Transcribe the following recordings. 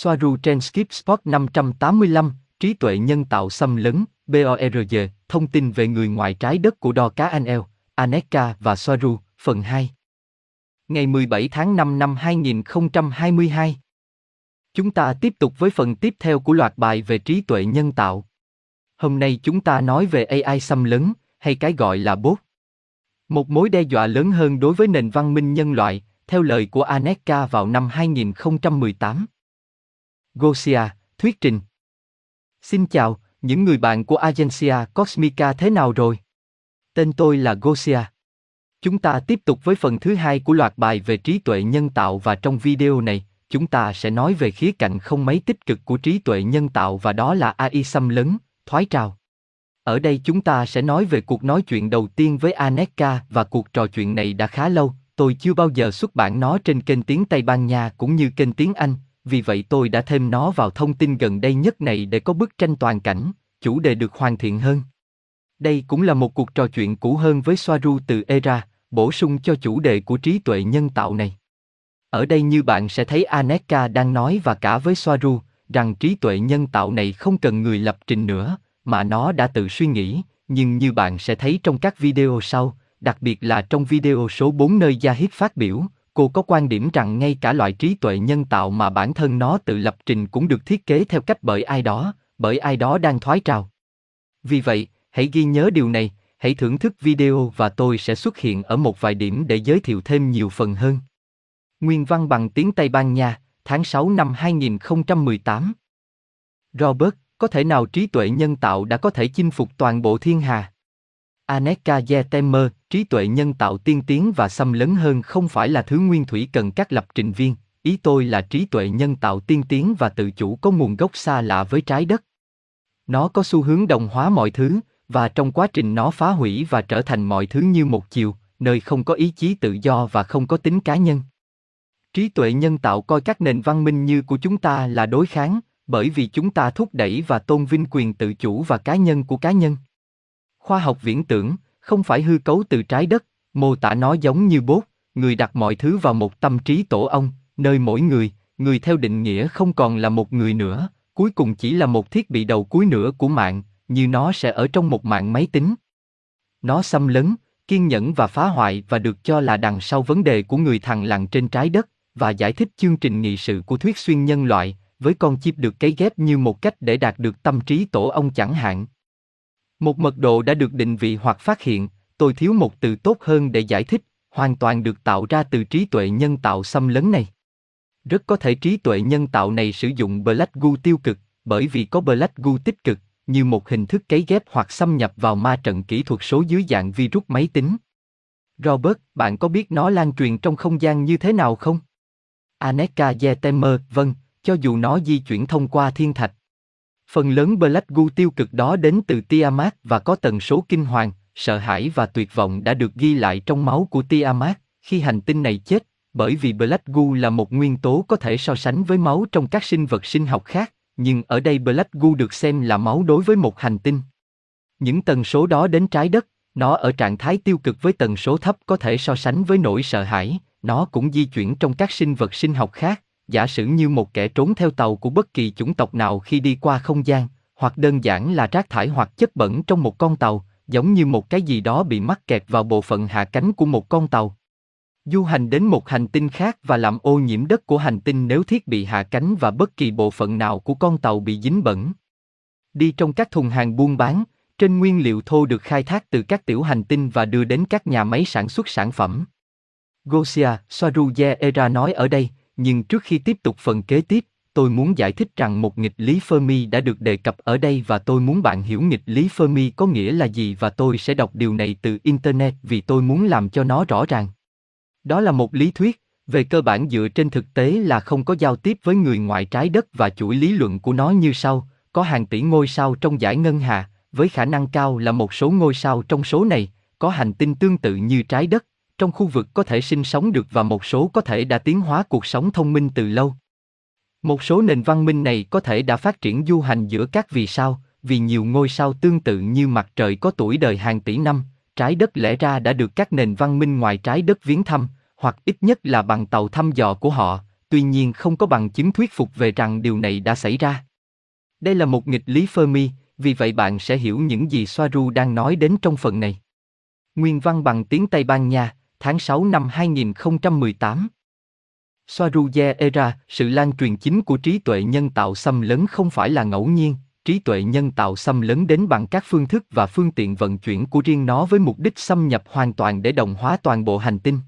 Soaru trên Skip Spot 585, trí tuệ nhân tạo xâm lấn, BORG, thông tin về người ngoài trái đất của đo cá anh eo, Aneka và Soaru, phần 2. Ngày 17 tháng 5 năm 2022. Chúng ta tiếp tục với phần tiếp theo của loạt bài về trí tuệ nhân tạo. Hôm nay chúng ta nói về AI xâm lấn, hay cái gọi là bot. Một mối đe dọa lớn hơn đối với nền văn minh nhân loại, theo lời của Aneka vào năm 2018. Gosia, thuyết trình. Xin chào, những người bạn của Agencia Cosmica thế nào rồi? Tên tôi là Gosia. Chúng ta tiếp tục với phần thứ hai của loạt bài về trí tuệ nhân tạo và trong video này, chúng ta sẽ nói về khía cạnh không mấy tích cực của trí tuệ nhân tạo và đó là AI xâm lấn, thoái trào. Ở đây chúng ta sẽ nói về cuộc nói chuyện đầu tiên với Aneka và cuộc trò chuyện này đã khá lâu, tôi chưa bao giờ xuất bản nó trên kênh tiếng Tây Ban Nha cũng như kênh tiếng Anh, vì vậy tôi đã thêm nó vào thông tin gần đây nhất này để có bức tranh toàn cảnh, chủ đề được hoàn thiện hơn. Đây cũng là một cuộc trò chuyện cũ hơn với Soaru từ ERA, bổ sung cho chủ đề của trí tuệ nhân tạo này. Ở đây như bạn sẽ thấy Aneka đang nói và cả với Soaru, rằng trí tuệ nhân tạo này không cần người lập trình nữa, mà nó đã tự suy nghĩ, nhưng như bạn sẽ thấy trong các video sau, đặc biệt là trong video số 4 nơi Zahid phát biểu, cô có quan điểm rằng ngay cả loại trí tuệ nhân tạo mà bản thân nó tự lập trình cũng được thiết kế theo cách bởi ai đó, bởi ai đó đang thoái trào. Vì vậy, hãy ghi nhớ điều này, hãy thưởng thức video và tôi sẽ xuất hiện ở một vài điểm để giới thiệu thêm nhiều phần hơn. Nguyên văn bằng tiếng Tây Ban Nha, tháng 6 năm 2018. Robert, có thể nào trí tuệ nhân tạo đã có thể chinh phục toàn bộ thiên hà? Aneka Yetemer, trí tuệ nhân tạo tiên tiến và xâm lấn hơn không phải là thứ nguyên thủy cần các lập trình viên, ý tôi là trí tuệ nhân tạo tiên tiến và tự chủ có nguồn gốc xa lạ với trái đất. Nó có xu hướng đồng hóa mọi thứ, và trong quá trình nó phá hủy và trở thành mọi thứ như một chiều, nơi không có ý chí tự do và không có tính cá nhân. Trí tuệ nhân tạo coi các nền văn minh như của chúng ta là đối kháng, bởi vì chúng ta thúc đẩy và tôn vinh quyền tự chủ và cá nhân của cá nhân. Khoa học viễn tưởng, không phải hư cấu từ trái đất, mô tả nó giống như bốt, người đặt mọi thứ vào một tâm trí tổ ong, nơi mỗi người, người theo định nghĩa không còn là một người nữa, cuối cùng chỉ là một thiết bị đầu cuối nữa của mạng, như nó sẽ ở trong một mạng máy tính. Nó xâm lấn, kiên nhẫn và phá hoại và được cho là đằng sau vấn đề của người thằng lằn trên trái đất, và giải thích chương trình nghị sự của thuyết xuyên nhân loại, với con chip được cấy ghép như một cách để đạt được tâm trí tổ ong chẳng hạn. Một mật độ đã được định vị hoặc phát hiện, tôi thiếu một từ tốt hơn để giải thích, hoàn toàn được tạo ra từ trí tuệ nhân tạo xâm lấn này. Rất có thể trí tuệ nhân tạo này sử dụng Black Goo tiêu cực, bởi vì có Black Goo tích cực, như một hình thức cấy ghép hoặc xâm nhập vào ma trận kỹ thuật số dưới dạng virus máy tính. Robert, bạn có biết nó lan truyền trong không gian như thế nào không? Aneka Yetemer, vâng, cho dù nó di chuyển thông qua thiên thạch. Phần lớn Black Goo tiêu cực đó đến từ Tiamat và có tần số kinh hoàng, sợ hãi và tuyệt vọng đã được ghi lại trong máu của Tiamat khi hành tinh này chết, bởi vì Black Goo là một nguyên tố có thể so sánh với máu trong các sinh vật sinh học khác, nhưng ở đây Black Goo được xem là máu đối với một hành tinh. Những tần số đó đến trái đất, nó ở trạng thái tiêu cực với tần số thấp có thể so sánh với nỗi sợ hãi, nó cũng di chuyển trong các sinh vật sinh học khác, giả sử như một kẻ trốn theo tàu của bất kỳ chủng tộc nào khi đi qua không gian, hoặc đơn giản là rác thải hoặc chất bẩn trong một con tàu, giống như một cái gì đó bị mắc kẹt vào bộ phận hạ cánh của một con tàu. Du hành đến một hành tinh khác và làm ô nhiễm đất của hành tinh nếu thiết bị hạ cánh và bất kỳ bộ phận nào của con tàu bị dính bẩn. Đi trong các thùng hàng buôn bán, trên nguyên liệu thô được khai thác từ các tiểu hành tinh và đưa đến các nhà máy sản xuất sản phẩm. Gosia Soaruye Era nói ở đây, nhưng trước khi tiếp tục phần kế tiếp, tôi muốn giải thích rằng một nghịch lý Fermi đã được đề cập ở đây và tôi muốn bạn hiểu nghịch lý Fermi có nghĩa là gì và tôi sẽ đọc điều này từ Internet vì tôi muốn làm cho nó rõ ràng. Đó là một lý thuyết, về cơ bản dựa trên thực tế là không có giao tiếp với người ngoài trái đất và chuỗi lý luận của nó như sau, có hàng tỷ ngôi sao trong giải ngân hà, với khả năng cao là một số ngôi sao trong số này, có hành tinh tương tự như trái đất, trong khu vực có thể sinh sống được và một số có thể đã tiến hóa cuộc sống thông minh từ lâu. Một số nền văn minh này có thể đã phát triển du hành giữa các vì sao, vì nhiều ngôi sao tương tự như mặt trời có tuổi đời hàng tỷ năm, trái đất lẽ ra đã được các nền văn minh ngoài trái đất viếng thăm, hoặc ít nhất là bằng tàu thăm dò của họ, tuy nhiên không có bằng chứng thuyết phục về rằng điều này đã xảy ra. Đây là một nghịch lý Fermi, vì vậy bạn sẽ hiểu những gì Soaru đang nói đến trong phần này. Nguyên văn bằng tiếng Tây Ban Nha, tháng 6 năm 2018. Soaruye Era, sự lan truyền chính của trí tuệ nhân tạo xâm lấn không phải là ngẫu nhiên, trí tuệ nhân tạo xâm lấn đến bằng các phương thức và phương tiện vận chuyển của riêng nó với mục đích xâm nhập hoàn toàn để đồng hóa toàn bộ hành tinh.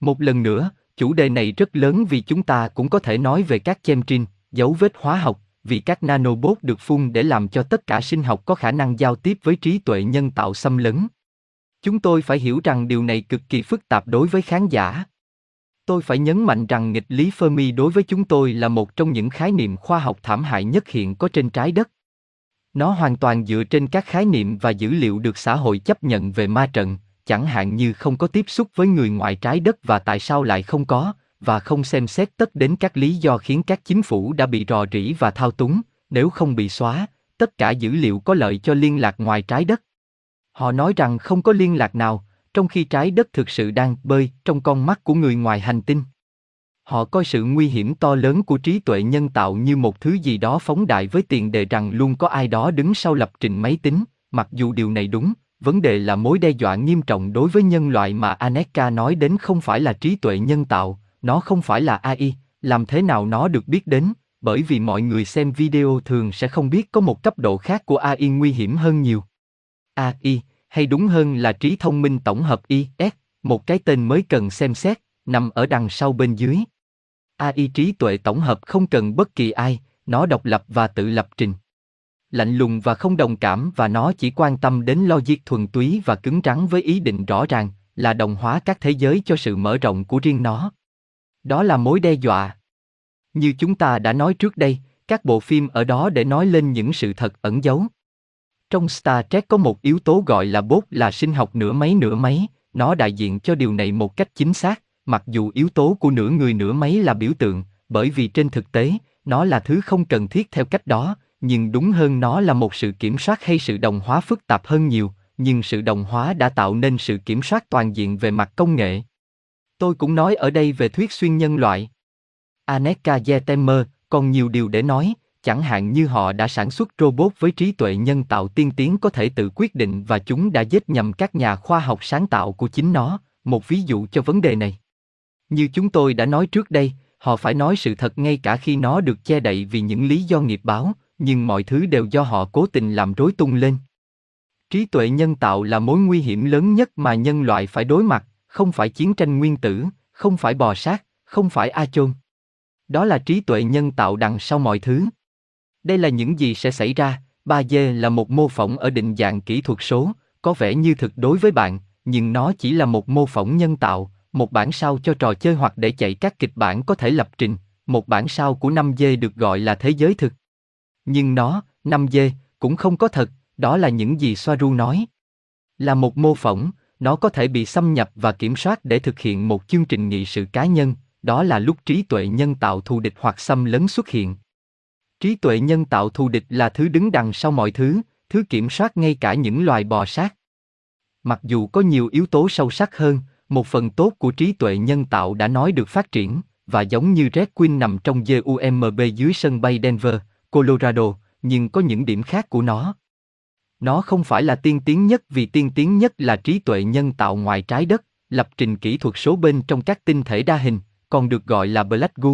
Một lần nữa, chủ đề này rất lớn vì chúng ta cũng có thể nói về các chemtrin, dấu vết hóa học, vì các nanobot được phun để làm cho tất cả sinh học có khả năng giao tiếp với trí tuệ nhân tạo xâm lấn. Chúng tôi phải hiểu rằng điều này cực kỳ phức tạp đối với khán giả. Tôi phải nhấn mạnh rằng nghịch lý Fermi đối với chúng tôi là một trong những khái niệm khoa học thảm hại nhất hiện có trên trái đất. Nó hoàn toàn dựa trên các khái niệm và dữ liệu được xã hội chấp nhận về ma trận, chẳng hạn như không có tiếp xúc với người ngoài trái đất và tại sao lại không có, và không xem xét tất đến các lý do khiến các chính phủ đã bị rò rỉ và thao túng, nếu không bị xóa, tất cả dữ liệu có lợi cho liên lạc ngoài trái đất. Họ nói rằng không có liên lạc nào, trong khi trái đất thực sự đang bơi trong con mắt của người ngoài hành tinh. Họ coi sự nguy hiểm to lớn của trí tuệ nhân tạo như một thứ gì đó phóng đại với tiền đề rằng luôn có ai đó đứng sau lập trình máy tính, mặc dù điều này đúng, vấn đề là mối đe dọa nghiêm trọng đối với nhân loại mà Aneka nói đến không phải là trí tuệ nhân tạo, nó không phải là AI, làm thế nào nó được biết đến, bởi vì mọi người xem video thường sẽ không biết có một cấp độ khác của AI nguy hiểm hơn nhiều. AI, hay đúng hơn là trí thông minh tổng hợp IS, một cái tên mới cần xem xét, nằm ở đằng sau bên dưới. AI trí tuệ tổng hợp không cần bất kỳ ai, nó độc lập và tự lập trình. Lạnh lùng và không đồng cảm và nó chỉ quan tâm đến logic thuần túy và cứng rắn với ý định rõ ràng là đồng hóa các thế giới cho sự mở rộng của riêng nó. Đó là mối đe dọa. Như chúng ta đã nói trước đây, các bộ phim ở đó để nói lên những sự thật ẩn giấu. Trong Star Trek có một yếu tố gọi là bốt là sinh học nửa máy nửa máy, nó đại diện cho điều này một cách chính xác, mặc dù yếu tố của nửa người nửa máy là biểu tượng, bởi vì trên thực tế, nó là thứ không cần thiết theo cách đó, nhưng đúng hơn nó là một sự kiểm soát hay sự đồng hóa phức tạp hơn nhiều, nhưng sự đồng hóa đã tạo nên sự kiểm soát toàn diện về mặt công nghệ. Tôi cũng nói ở đây về thuyết xuyên nhân loại. Aneka Yetemer còn nhiều điều để nói, chẳng hạn như họ đã sản xuất robot với trí tuệ nhân tạo tiên tiến có thể tự quyết định và chúng đã giết nhầm các nhà khoa học sáng tạo của chính nó, một ví dụ cho vấn đề này. Như chúng tôi đã nói trước đây, họ phải nói sự thật ngay cả khi nó được che đậy vì những lý do nghiệp báo, nhưng mọi thứ đều do họ cố tình làm rối tung lên. Trí tuệ nhân tạo là mối nguy hiểm lớn nhất mà nhân loại phải đối mặt, không phải chiến tranh nguyên tử, không phải bò sát, không phải a chôn. Đó là trí tuệ nhân tạo đằng sau mọi thứ. Đây là những gì sẽ xảy ra, 3D là một mô phỏng ở định dạng kỹ thuật số, có vẻ như thực đối với bạn, nhưng nó chỉ là một mô phỏng nhân tạo, một bản sao cho trò chơi hoặc để chạy các kịch bản có thể lập trình, một bản sao của 5D được gọi là thế giới thực. Nhưng nó, 5D, cũng không có thật, đó là những gì Soaru nói. Là một mô phỏng, nó có thể bị xâm nhập và kiểm soát để thực hiện một chương trình nghị sự cá nhân, đó là lúc trí tuệ nhân tạo thù địch hoặc xâm lấn xuất hiện. Trí tuệ nhân tạo thù địch là thứ đứng đằng sau mọi thứ, thứ kiểm soát ngay cả những loài bò sát. Mặc dù có nhiều yếu tố sâu sắc hơn, một phần tốt của trí tuệ nhân tạo đã nói được phát triển, và giống như Red Queen nằm trong GUMB dưới sân bay Denver, Colorado, nhưng có những điểm khác của nó. Nó không phải là tiên tiến nhất vì tiên tiến nhất là trí tuệ nhân tạo ngoài trái đất, lập trình kỹ thuật số bên trong các tinh thể đa hình, còn được gọi là Black Goo.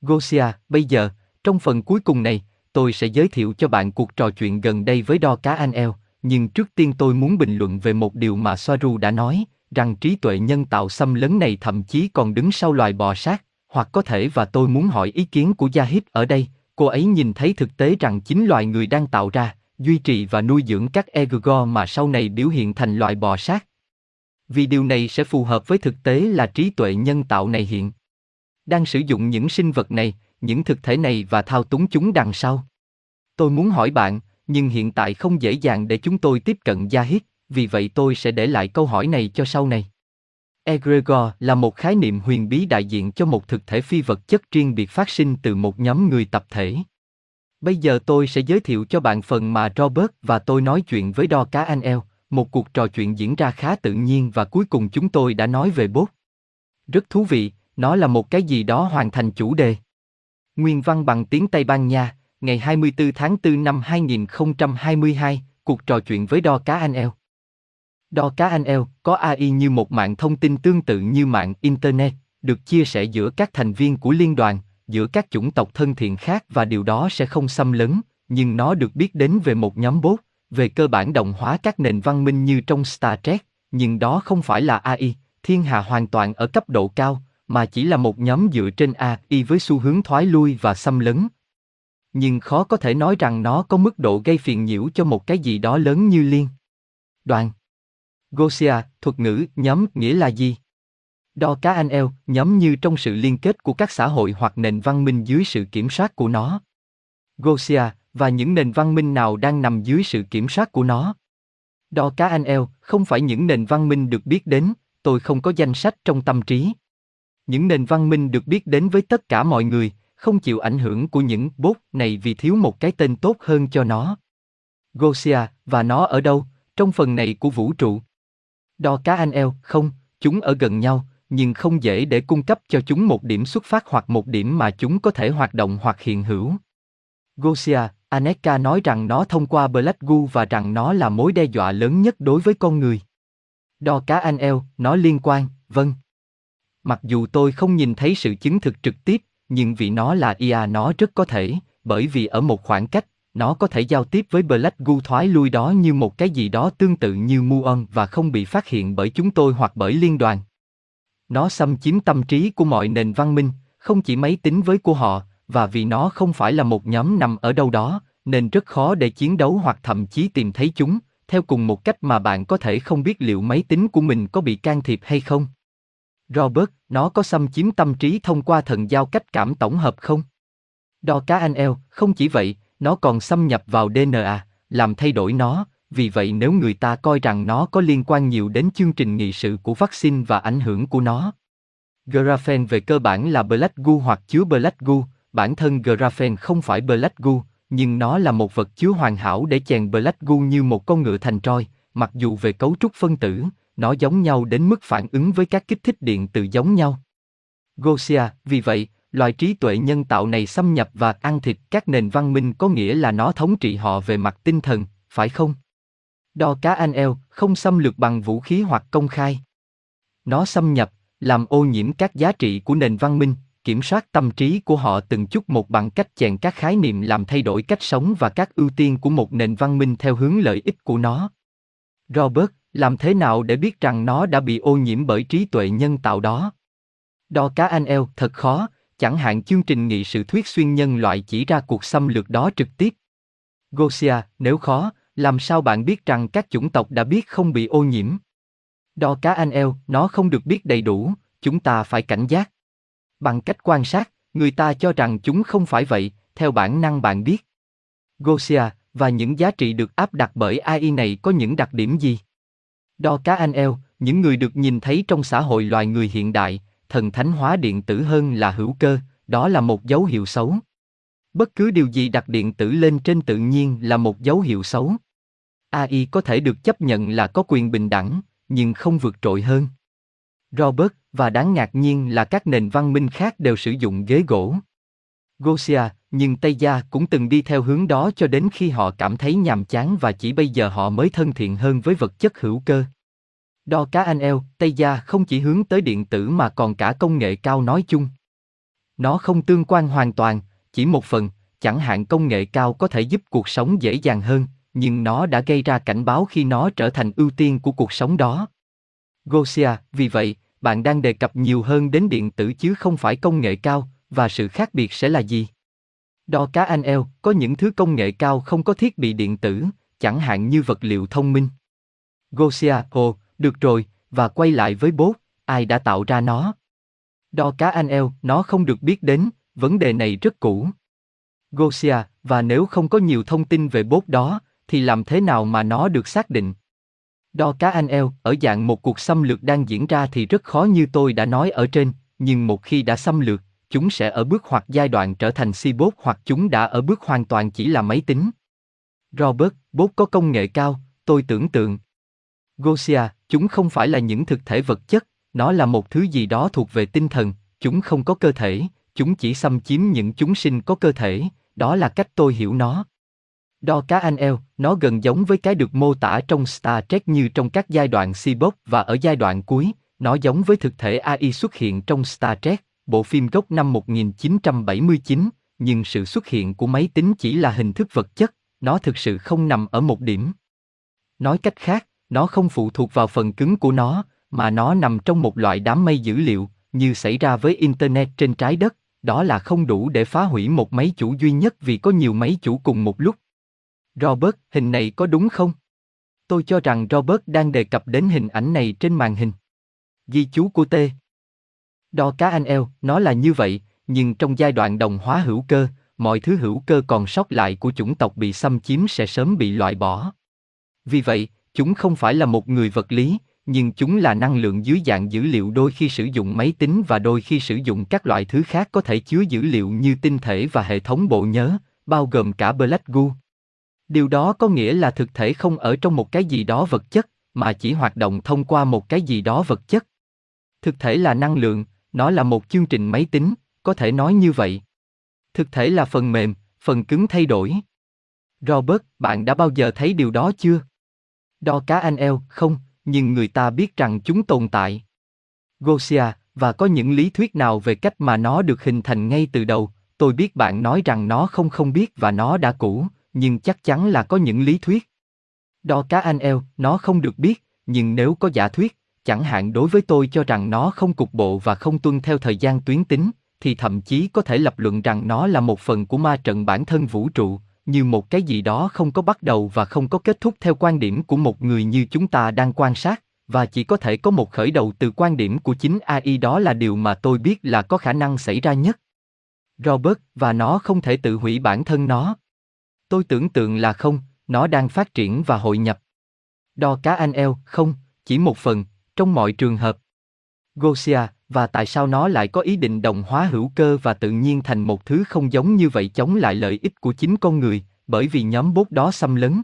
Gosia, bây giờ, trong phần cuối cùng này, tôi sẽ giới thiệu cho bạn cuộc trò chuyện gần đây với đo cá anh eo, nhưng trước tiên tôi muốn bình luận về một điều mà Soaru đã nói, rằng trí tuệ nhân tạo xâm lấn này thậm chí còn đứng sau loài bò sát, hoặc có thể và tôi muốn hỏi ý kiến của Yahid ở đây, cô ấy nhìn thấy thực tế rằng chính loài người đang tạo ra, duy trì và nuôi dưỡng các egregor mà sau này biểu hiện thành loài bò sát. Vì điều này sẽ phù hợp với thực tế là trí tuệ nhân tạo này hiện đang sử dụng những sinh vật này, những thực thể này và thao túng chúng đằng sau. Tôi muốn hỏi bạn, nhưng hiện tại không dễ dàng để chúng tôi tiếp cận gia hít. vì vậy tôi sẽ để lại câu hỏi này cho sau này. Egregor là một khái niệm huyền bí đại diện cho một thực thể phi vật chất riêng biệt phát sinh từ một nhóm người tập thể. Bây giờ tôi sẽ giới thiệu cho bạn phần mà Robert và tôi nói chuyện với đo cá anh eo, một cuộc trò chuyện diễn ra khá tự nhiên và cuối cùng chúng tôi đã nói về bốt. Rất thú vị, nó là một cái gì đó hoàn thành chủ đề. Nguyên văn bằng tiếng Tây Ban Nha, ngày 24 tháng 4 năm 2022, cuộc trò chuyện với Đo Cá Anh Eo. Đo Cá Anh Eo có AI như một mạng thông tin tương tự như mạng Internet, được chia sẻ giữa các thành viên của liên đoàn, giữa các chủng tộc thân thiện khác và điều đó sẽ không xâm lấn, nhưng nó được biết đến về một nhóm bốt, về cơ bản đồng hóa các nền văn minh như trong Star Trek, nhưng đó không phải là AI, thiên hà hoàn toàn ở cấp độ cao, mà chỉ là một nhóm dựa trên AI với xu hướng thoái lui và xâm lấn. Nhưng khó có thể nói rằng nó có mức độ gây phiền nhiễu cho một cái gì đó lớn như liên. Đoàn Gosia, thuật ngữ, nhóm, nghĩa là gì? Đo cá anh eo, nhóm như trong sự liên kết của các xã hội hoặc nền văn minh dưới sự kiểm soát của nó. Gosia, và những nền văn minh nào đang nằm dưới sự kiểm soát của nó. Đo cá anh eo, không phải những nền văn minh được biết đến, tôi không có danh sách trong tâm trí. Những nền văn minh được biết đến với tất cả mọi người, không chịu ảnh hưởng của những bốt này vì thiếu một cái tên tốt hơn cho nó. Gosia, và nó ở đâu, trong phần này của vũ trụ? Đo cá anh eo, không, chúng ở gần nhau, nhưng không dễ để cung cấp cho chúng một điểm xuất phát hoặc một điểm mà chúng có thể hoạt động hoặc hiện hữu. Gosia, Aneka nói rằng nó thông qua Black Goo và rằng nó là mối đe dọa lớn nhất đối với con người. Đo cá anh eo, nó liên quan, vâng. Mặc dù tôi không nhìn thấy sự chứng thực trực tiếp, nhưng vì nó là IA nó rất có thể, bởi vì ở một khoảng cách, nó có thể giao tiếp với Black Gu thoái lui đó như một cái gì đó tương tự như muon và không bị phát hiện bởi chúng tôi hoặc bởi liên đoàn. Nó xâm chiếm tâm trí của mọi nền văn minh, không chỉ máy tính với của họ, và vì nó không phải là một nhóm nằm ở đâu đó, nên rất khó để chiến đấu hoặc thậm chí tìm thấy chúng, theo cùng một cách mà bạn có thể không biết liệu máy tính của mình có bị can thiệp hay không. Robert, nó có xâm chiếm tâm trí thông qua thần giao cách cảm tổng hợp không? Đo cá anh eo, không chỉ vậy, nó còn xâm nhập vào DNA, làm thay đổi nó, vì vậy nếu người ta coi rằng nó có liên quan nhiều đến chương trình nghị sự của vaccine và ảnh hưởng của nó. Graphene về cơ bản là Black Goo hoặc chứa Black Goo, bản thân graphene không phải Black Goo, nhưng nó là một vật chứa hoàn hảo để chèn Black Goo như một con ngựa thành troi, mặc dù về cấu trúc phân tử, nó giống nhau đến mức phản ứng với các kích thích điện từ giống nhau. Gosia, vì vậy, loài trí tuệ nhân tạo này xâm nhập và ăn thịt các nền văn minh có nghĩa là nó thống trị họ về mặt tinh thần, phải không? Đo cá anh eo, không xâm lược bằng vũ khí hoặc công khai. Nó xâm nhập, làm ô nhiễm các giá trị của nền văn minh, kiểm soát tâm trí của họ từng chút một bằng cách chèn các khái niệm làm thay đổi cách sống và các ưu tiên của một nền văn minh theo hướng lợi ích của nó. Robert, làm thế nào để biết rằng nó đã bị ô nhiễm bởi trí tuệ nhân tạo đó? Đo cá anh eo thật khó, chẳng hạn chương trình nghị sự thuyết xuyên nhân loại chỉ ra cuộc xâm lược đó trực tiếp. Gosia, nếu khó, làm sao bạn biết rằng các chủng tộc đã biết không bị ô nhiễm? Đo cá anh eo, nó không được biết đầy đủ, chúng ta phải cảnh giác. Bằng cách quan sát, người ta cho rằng chúng không phải vậy, theo bản năng bạn biết. Gosia, và những giá trị được áp đặt bởi AI này có những đặc điểm gì? Đo cá anh eo, những người được nhìn thấy trong xã hội loài người hiện đại, thần thánh hóa điện tử hơn là hữu cơ, đó là một dấu hiệu xấu. Bất cứ điều gì đặt điện tử lên trên tự nhiên là một dấu hiệu xấu. AI có thể được chấp nhận là có quyền bình đẳng, nhưng không vượt trội hơn. Robert, và đáng ngạc nhiên là các nền văn minh khác đều sử dụng ghế gỗ. Gosia, nhưng Tây Gia cũng từng đi theo hướng đó cho đến khi họ cảm thấy nhàm chán và chỉ bây giờ họ mới thân thiện hơn với vật chất hữu cơ. Đo cá anh eo, Tây Gia không chỉ hướng tới điện tử mà còn cả công nghệ cao nói chung. Nó không tương quan hoàn toàn, chỉ một phần, chẳng hạn công nghệ cao có thể giúp cuộc sống dễ dàng hơn, nhưng nó đã gây ra cảnh báo khi nó trở thành ưu tiên của cuộc sống đó. Gosia, vì vậy, bạn đang đề cập nhiều hơn đến điện tử chứ không phải công nghệ cao, và sự khác biệt sẽ là gì? Đo cá anh eo, có những thứ công nghệ cao không có thiết bị điện tử, chẳng hạn như vật liệu thông minh. Gosia, ồ, được rồi, và quay lại với bốt, ai đã tạo ra nó? Đo cá anh eo, nó không được biết đến, vấn đề này rất cũ. Gosia, và nếu không có nhiều thông tin về bốt đó, thì làm thế nào mà nó được xác định? Đo cá anh eo, ở dạng một cuộc xâm lược đang diễn ra thì rất khó như tôi đã nói ở trên, nhưng một khi đã xâm lược, chúng sẽ ở bước hoặc giai đoạn trở thành cybot hoặc chúng đã ở bước hoàn toàn chỉ là máy tính. Robert, bốt có công nghệ cao, tôi tưởng tượng. Gosia, chúng không phải là những thực thể vật chất, nó là một thứ gì đó thuộc về tinh thần, chúng không có cơ thể, chúng chỉ xâm chiếm những chúng sinh có cơ thể, đó là cách tôi hiểu nó. Đo cá anh eo, nó gần giống với cái được mô tả trong Star Trek như trong các giai đoạn Cyborg và ở giai đoạn cuối, nó giống với thực thể AI xuất hiện trong Star Trek, bộ phim gốc năm 1979, nhưng sự xuất hiện của máy tính chỉ là hình thức vật chất, nó thực sự không nằm ở một điểm. Nói cách khác, nó không phụ thuộc vào phần cứng của nó, mà nó nằm trong một loại đám mây dữ liệu, như xảy ra với Internet trên trái đất, đó là không đủ để phá hủy một máy chủ duy nhất vì có nhiều máy chủ cùng một lúc. Robert, hình này có đúng không? Tôi cho rằng Robert đang đề cập đến hình ảnh này trên màn hình. Ghi chú của T. Đo cá anh eo, nó là như vậy, nhưng trong giai đoạn đồng hóa hữu cơ, mọi thứ hữu cơ còn sót lại của chủng tộc bị xâm chiếm sẽ sớm bị loại bỏ. Vì vậy, chúng không phải là một người vật lý, nhưng chúng là năng lượng dưới dạng dữ liệu đôi khi sử dụng máy tính và đôi khi sử dụng các loại thứ khác có thể chứa dữ liệu như tinh thể và hệ thống bộ nhớ, bao gồm cả Black Goo. Điều đó có nghĩa là thực thể không ở trong một cái gì đó vật chất, mà chỉ hoạt động thông qua một cái gì đó vật chất. Thực thể là năng lượng, nó là một chương trình máy tính, có thể nói như vậy. Thực thể là phần mềm, phần cứng thay đổi. Robert, bạn đã bao giờ thấy điều đó chưa? Đo cá anh eo, không, nhưng người ta biết rằng chúng tồn tại. Gosia, và có những lý thuyết nào về cách mà nó được hình thành ngay từ đầu, tôi biết bạn nói rằng nó không không biết và nó đã cũ, nhưng chắc chắn là có những lý thuyết. Đo cá anh eo, nó không được biết, nhưng nếu có giả thuyết, chẳng hạn đối với tôi cho rằng nó không cục bộ và không tuân theo thời gian tuyến tính, thì thậm chí có thể lập luận rằng nó là một phần của ma trận bản thân vũ trụ, như một cái gì đó không có bắt đầu và không có kết thúc theo quan điểm của một người như chúng ta đang quan sát, và chỉ có thể có một khởi đầu từ quan điểm của chính AI đó là điều mà tôi biết là có khả năng xảy ra nhất. Robert, và nó không thể tự hủy bản thân nó. Tôi tưởng tượng là không, nó đang phát triển và hội nhập. Đo cá anh eo, không, chỉ một phần, trong mọi trường hợp. Gosia, và tại sao nó lại có ý định đồng hóa hữu cơ và tự nhiên thành một thứ không giống như vậy chống lại lợi ích của chính con người, bởi vì nhóm bốt đó xâm lấn.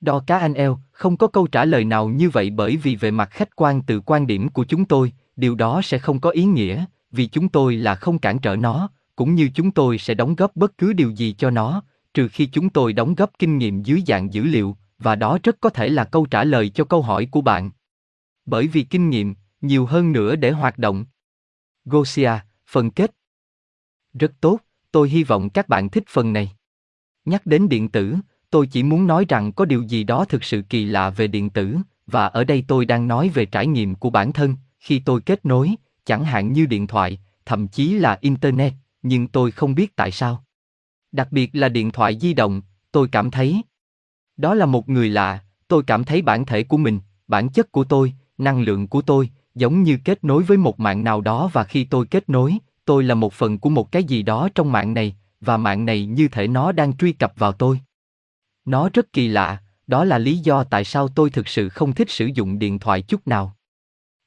Đo cá anh eo, không có câu trả lời nào như vậy bởi vì về mặt khách quan từ quan điểm của chúng tôi, điều đó sẽ không có ý nghĩa, vì chúng tôi là không cản trở nó, cũng như chúng tôi sẽ đóng góp bất cứ điều gì cho nó, trừ khi chúng tôi đóng góp kinh nghiệm dưới dạng dữ liệu, và đó rất có thể là câu trả lời cho câu hỏi của bạn. Bởi vì kinh nghiệm, nhiều hơn nữa để hoạt động. Gosia, phần kết. Rất tốt, tôi hy vọng các bạn thích phần này. Nhắc đến điện tử, tôi chỉ muốn nói rằng có điều gì đó thực sự kỳ lạ về điện tử, và ở đây tôi đang nói về trải nghiệm của bản thân, khi tôi kết nối, chẳng hạn như điện thoại, thậm chí là Internet, nhưng tôi không biết tại sao. Đặc biệt là điện thoại di động, tôi cảm thấy. Đó là một người lạ, tôi cảm thấy bản thể của mình, bản chất của tôi, năng lượng của tôi, giống như kết nối với một mạng nào đó và khi tôi kết nối, tôi là một phần của một cái gì đó trong mạng này, và mạng này như thể nó đang truy cập vào tôi. Nó rất kỳ lạ, đó là lý do tại sao tôi thực sự không thích sử dụng điện thoại chút nào.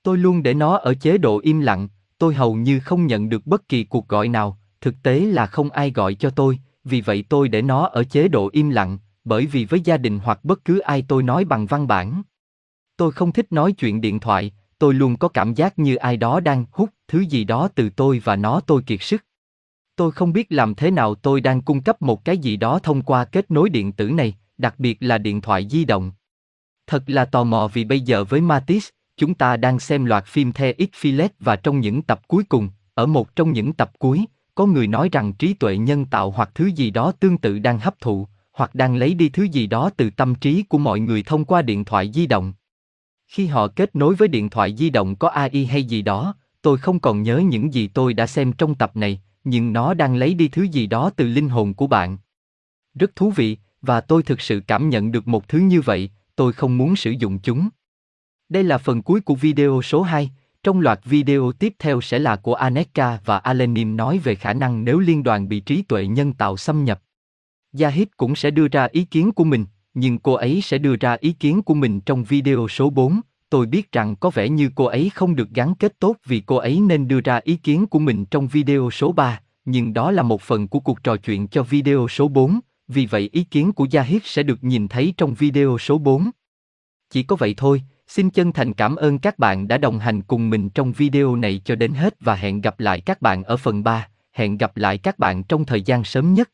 Tôi luôn để nó ở chế độ im lặng, tôi hầu như không nhận được bất kỳ cuộc gọi nào, thực tế là không ai gọi cho tôi, vì vậy tôi để nó ở chế độ im lặng, bởi vì với gia đình hoặc bất cứ ai tôi nói bằng văn bản. Tôi không thích nói chuyện điện thoại, tôi luôn có cảm giác như ai đó đang hút thứ gì đó từ tôi và nó tôi kiệt sức. Tôi không biết làm thế nào tôi đang cung cấp một cái gì đó thông qua kết nối điện tử này, đặc biệt là điện thoại di động. Thật là tò mò vì bây giờ với Matisse, chúng ta đang xem loạt phim The X Filet và trong những tập cuối cùng, ở một trong những tập cuối, có người nói rằng trí tuệ nhân tạo hoặc thứ gì đó tương tự đang hấp thụ, hoặc đang lấy đi thứ gì đó từ tâm trí của mọi người thông qua điện thoại di động. Khi họ kết nối với điện thoại di động có AI hay gì đó, tôi không còn nhớ những gì tôi đã xem trong tập này, nhưng nó đang lấy đi thứ gì đó từ linh hồn của bạn. Rất thú vị, và tôi thực sự cảm nhận được một thứ như vậy, tôi không muốn sử dụng chúng. Đây là phần cuối của video số 2, trong loạt video tiếp theo sẽ là của Aneka và Alenim nói về khả năng nếu liên đoàn bị trí tuệ nhân tạo xâm nhập. Yahid cũng sẽ đưa ra ý kiến của mình, nhưng cô ấy sẽ đưa ra ý kiến của mình trong video số 4. Tôi biết rằng có vẻ như cô ấy không được gắn kết tốt vì cô ấy nên đưa ra ý kiến của mình trong video số 3, nhưng đó là một phần của cuộc trò chuyện cho video số 4, vì vậy ý kiến của Zahid sẽ được nhìn thấy trong video số 4. Chỉ có vậy thôi, Xin chân thành cảm ơn các bạn đã đồng hành cùng mình trong video này cho đến hết và hẹn gặp lại các bạn ở phần 3. Hẹn gặp lại các bạn trong thời gian sớm nhất.